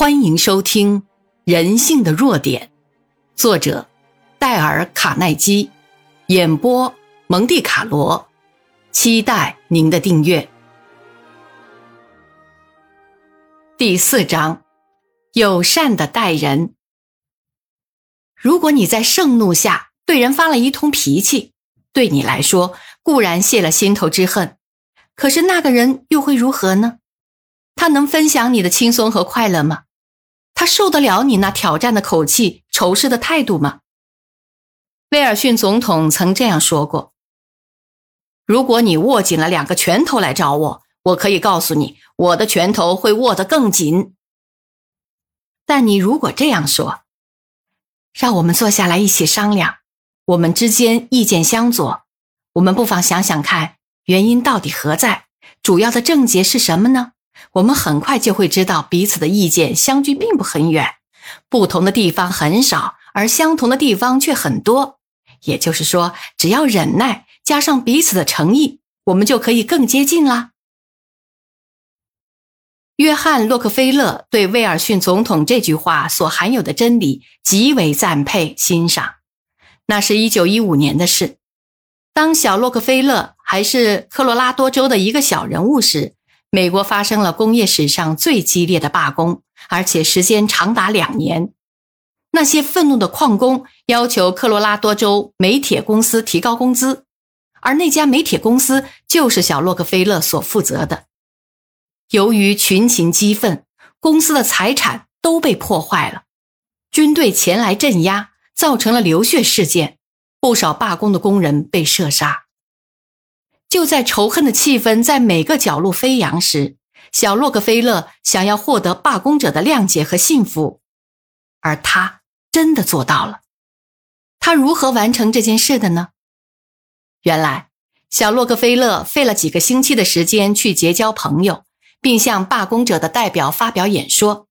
欢迎收听《人性的弱点》，作者戴尔·卡耐基，演播蒙蒂卡罗。期待您的订阅。第四章：友善的待人。如果你在盛怒下对人发了一通脾气，对你来说固然泄了心头之恨，可是那个人又会如何呢？他能分享你的轻松和快乐吗？他受得了你那挑战的口气、仇视的态度吗？威尔逊总统曾这样说过：“如果你握紧了两个拳头来找我，我可以告诉你，我的拳头会握得更紧。但你如果这样说，让我们坐下来一起商量，我们之间意见相左，我们不妨想想看，原因到底何在？主要的症结是什么呢？”我们很快就会知道彼此的意见相距并不很远，不同的地方很少，而相同的地方却很多。也就是说，只要忍耐加上彼此的诚意，我们就可以更接近啦。约翰·洛克菲勒对威尔逊总统这句话所含有的真理极为赞佩欣赏。那是一九一五年的事，当小洛克菲勒还是科罗拉多州的一个小人物时。美国发生了工业史上最激烈的罢工，而且时间长达两年。那些愤怒的矿工要求科罗拉多州煤铁公司提高工资，而那家煤铁公司就是小洛克菲勒所负责的。由于群情激愤，公司的财产都被破坏了，军队前来镇压，造成了流血事件，不少罢工的工人被射杀。就在仇恨的气氛在每个角落飞扬时，小洛克菲勒想要获得罢工者的谅解和幸福，而他真的做到了。他如何完成这件事的呢？原来，小洛克菲勒费了几个星期的时间去结交朋友，并向罢工者的代表发表演说。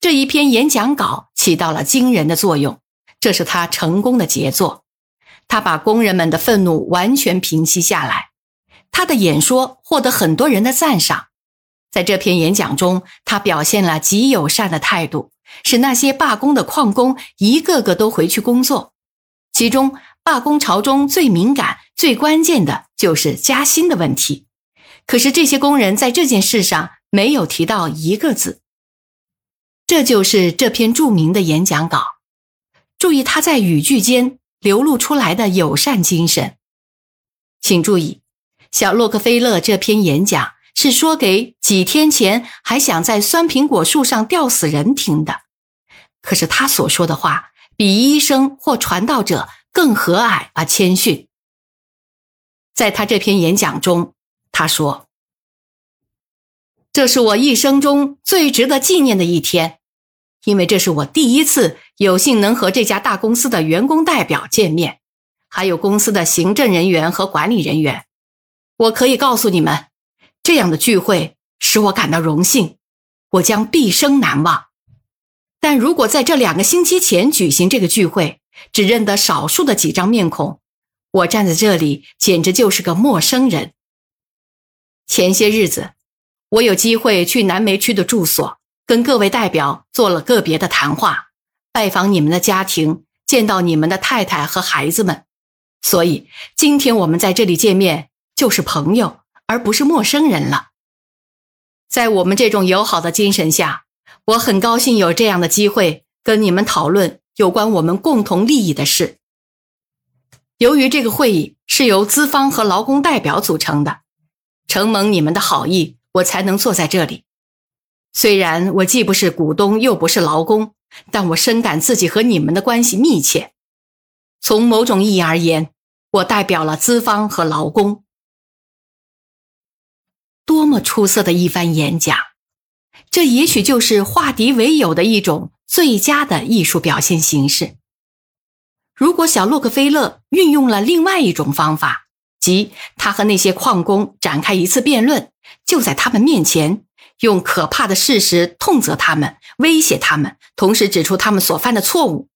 这一篇演讲稿起到了惊人的作用，这是他成功的杰作。他把工人们的愤怒完全平息下来。他的演说获得很多人的赞赏，在这篇演讲中，他表现了极友善的态度，使那些罢工的矿工一个个都回去工作。其中，罢工潮中最敏感、最关键的就是加薪的问题。可是，这些工人在这件事上没有提到一个字。这就是这篇著名的演讲稿。注意他在语句间流露出来的友善精神。请注意。小洛克菲勒这篇演讲是说给几天前还想在酸苹果树上吊死人听的，可是他所说的话比医生或传道者更和蔼而谦逊。在他这篇演讲中，他说：“这是我一生中最值得纪念的一天，因为这是我第一次有幸能和这家大公司的员工代表见面，还有公司的行政人员和管理人员。”我可以告诉你们，这样的聚会使我感到荣幸，我将毕生难忘。但如果在这两个星期前举行这个聚会，只认得少数的几张面孔，我站在这里简直就是个陌生人。前些日子，我有机会去南梅区的住所，跟各位代表做了个别的谈话，拜访你们的家庭，见到你们的太太和孩子们。所以今天我们在这里见面。就是朋友，而不是陌生人了。在我们这种友好的精神下，我很高兴有这样的机会跟你们讨论有关我们共同利益的事。由于这个会议是由资方和劳工代表组成的，承蒙你们的好意，我才能坐在这里。虽然我既不是股东，又不是劳工，但我深感自己和你们的关系密切。从某种意义而言，我代表了资方和劳工。多么出色的一番演讲！这也许就是化敌为友的一种最佳的艺术表现形式。如果小洛克菲勒运用了另外一种方法，即他和那些矿工展开一次辩论，就在他们面前用可怕的事实痛责他们、威胁他们，同时指出他们所犯的错误，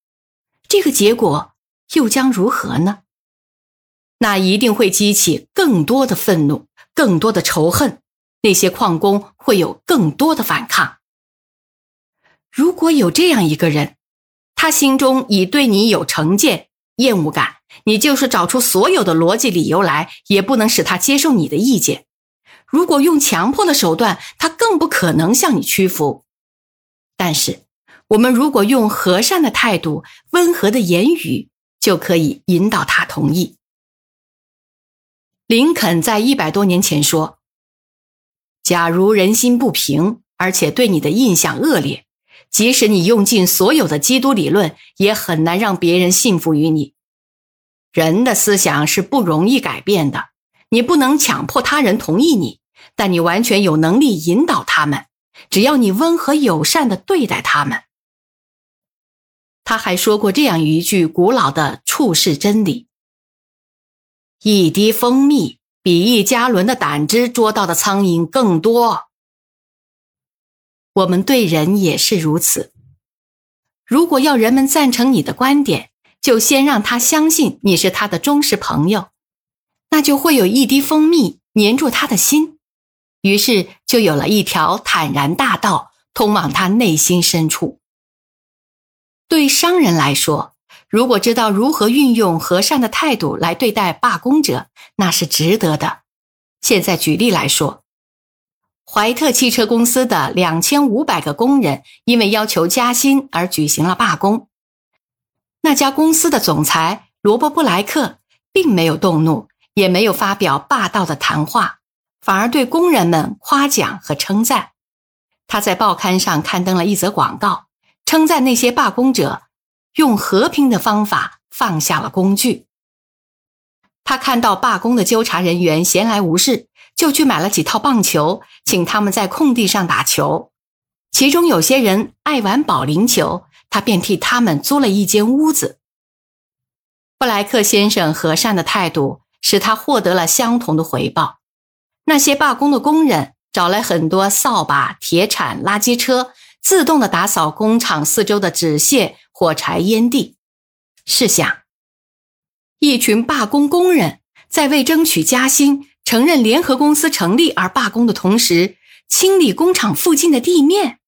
这个结果又将如何呢？那一定会激起更多的愤怒，更多的仇恨。那些矿工会有更多的反抗。如果有这样一个人，他心中已对你有成见、厌恶感，你就是找出所有的逻辑理由来，也不能使他接受你的意见。如果用强迫的手段，他更不可能向你屈服。但是，我们如果用和善的态度、温和的言语，就可以引导他同意。林肯在一百多年前说：“假如人心不平，而且对你的印象恶劣。”即使你用尽所有的基督理论，也很难让别人信服于你。人的思想是不容易改变的，你不能强迫他人同意你，但你完全有能力引导他们，只要你温和友善的对待他们。他还说过这样一句古老的处世真理：一滴蜂蜜比一加仑的胆汁捉到的苍蝇更多。我们对人也是如此。如果要人们赞成你的观点，就先让他相信你是他的忠实朋友，那就会有一滴蜂蜜粘住他的心，于是就有了一条坦然大道通往他内心深处。对商人来说，如果知道如何运用和善的态度来对待罢工者，那是值得的。现在举例来说。怀特汽车公司的两千五百个工人因为要求加薪而举行了罢工。那家公司的总裁罗伯·布莱克并没有动怒，也没有发表霸道的谈话，反而对工人们夸奖和称赞。他在报刊上刊登了一则广告，称赞那些罢工者用和平的方法放下了工具。他看到罢工的纠察人员闲来无事。就去买了几套棒球，请他们在空地上打球。其中有些人爱玩保龄球，他便替他们租了一间屋子。布莱克先生和善的态度使他获得了相同的回报。那些罢工的工人找来很多扫把、铁铲、垃圾车，自动的打扫工厂四周的纸屑、火柴、烟蒂。试想，一群罢工工人在为争取加薪。承认联合公司成立而罢工的同时，清理工厂附近的地面，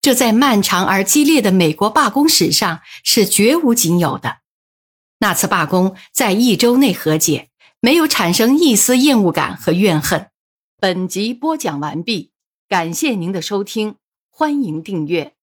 这在漫长而激烈的美国罢工史上是绝无仅有的。那次罢工在一周内和解，没有产生一丝厌恶感和怨恨。本集播讲完毕，感谢您的收听，欢迎订阅。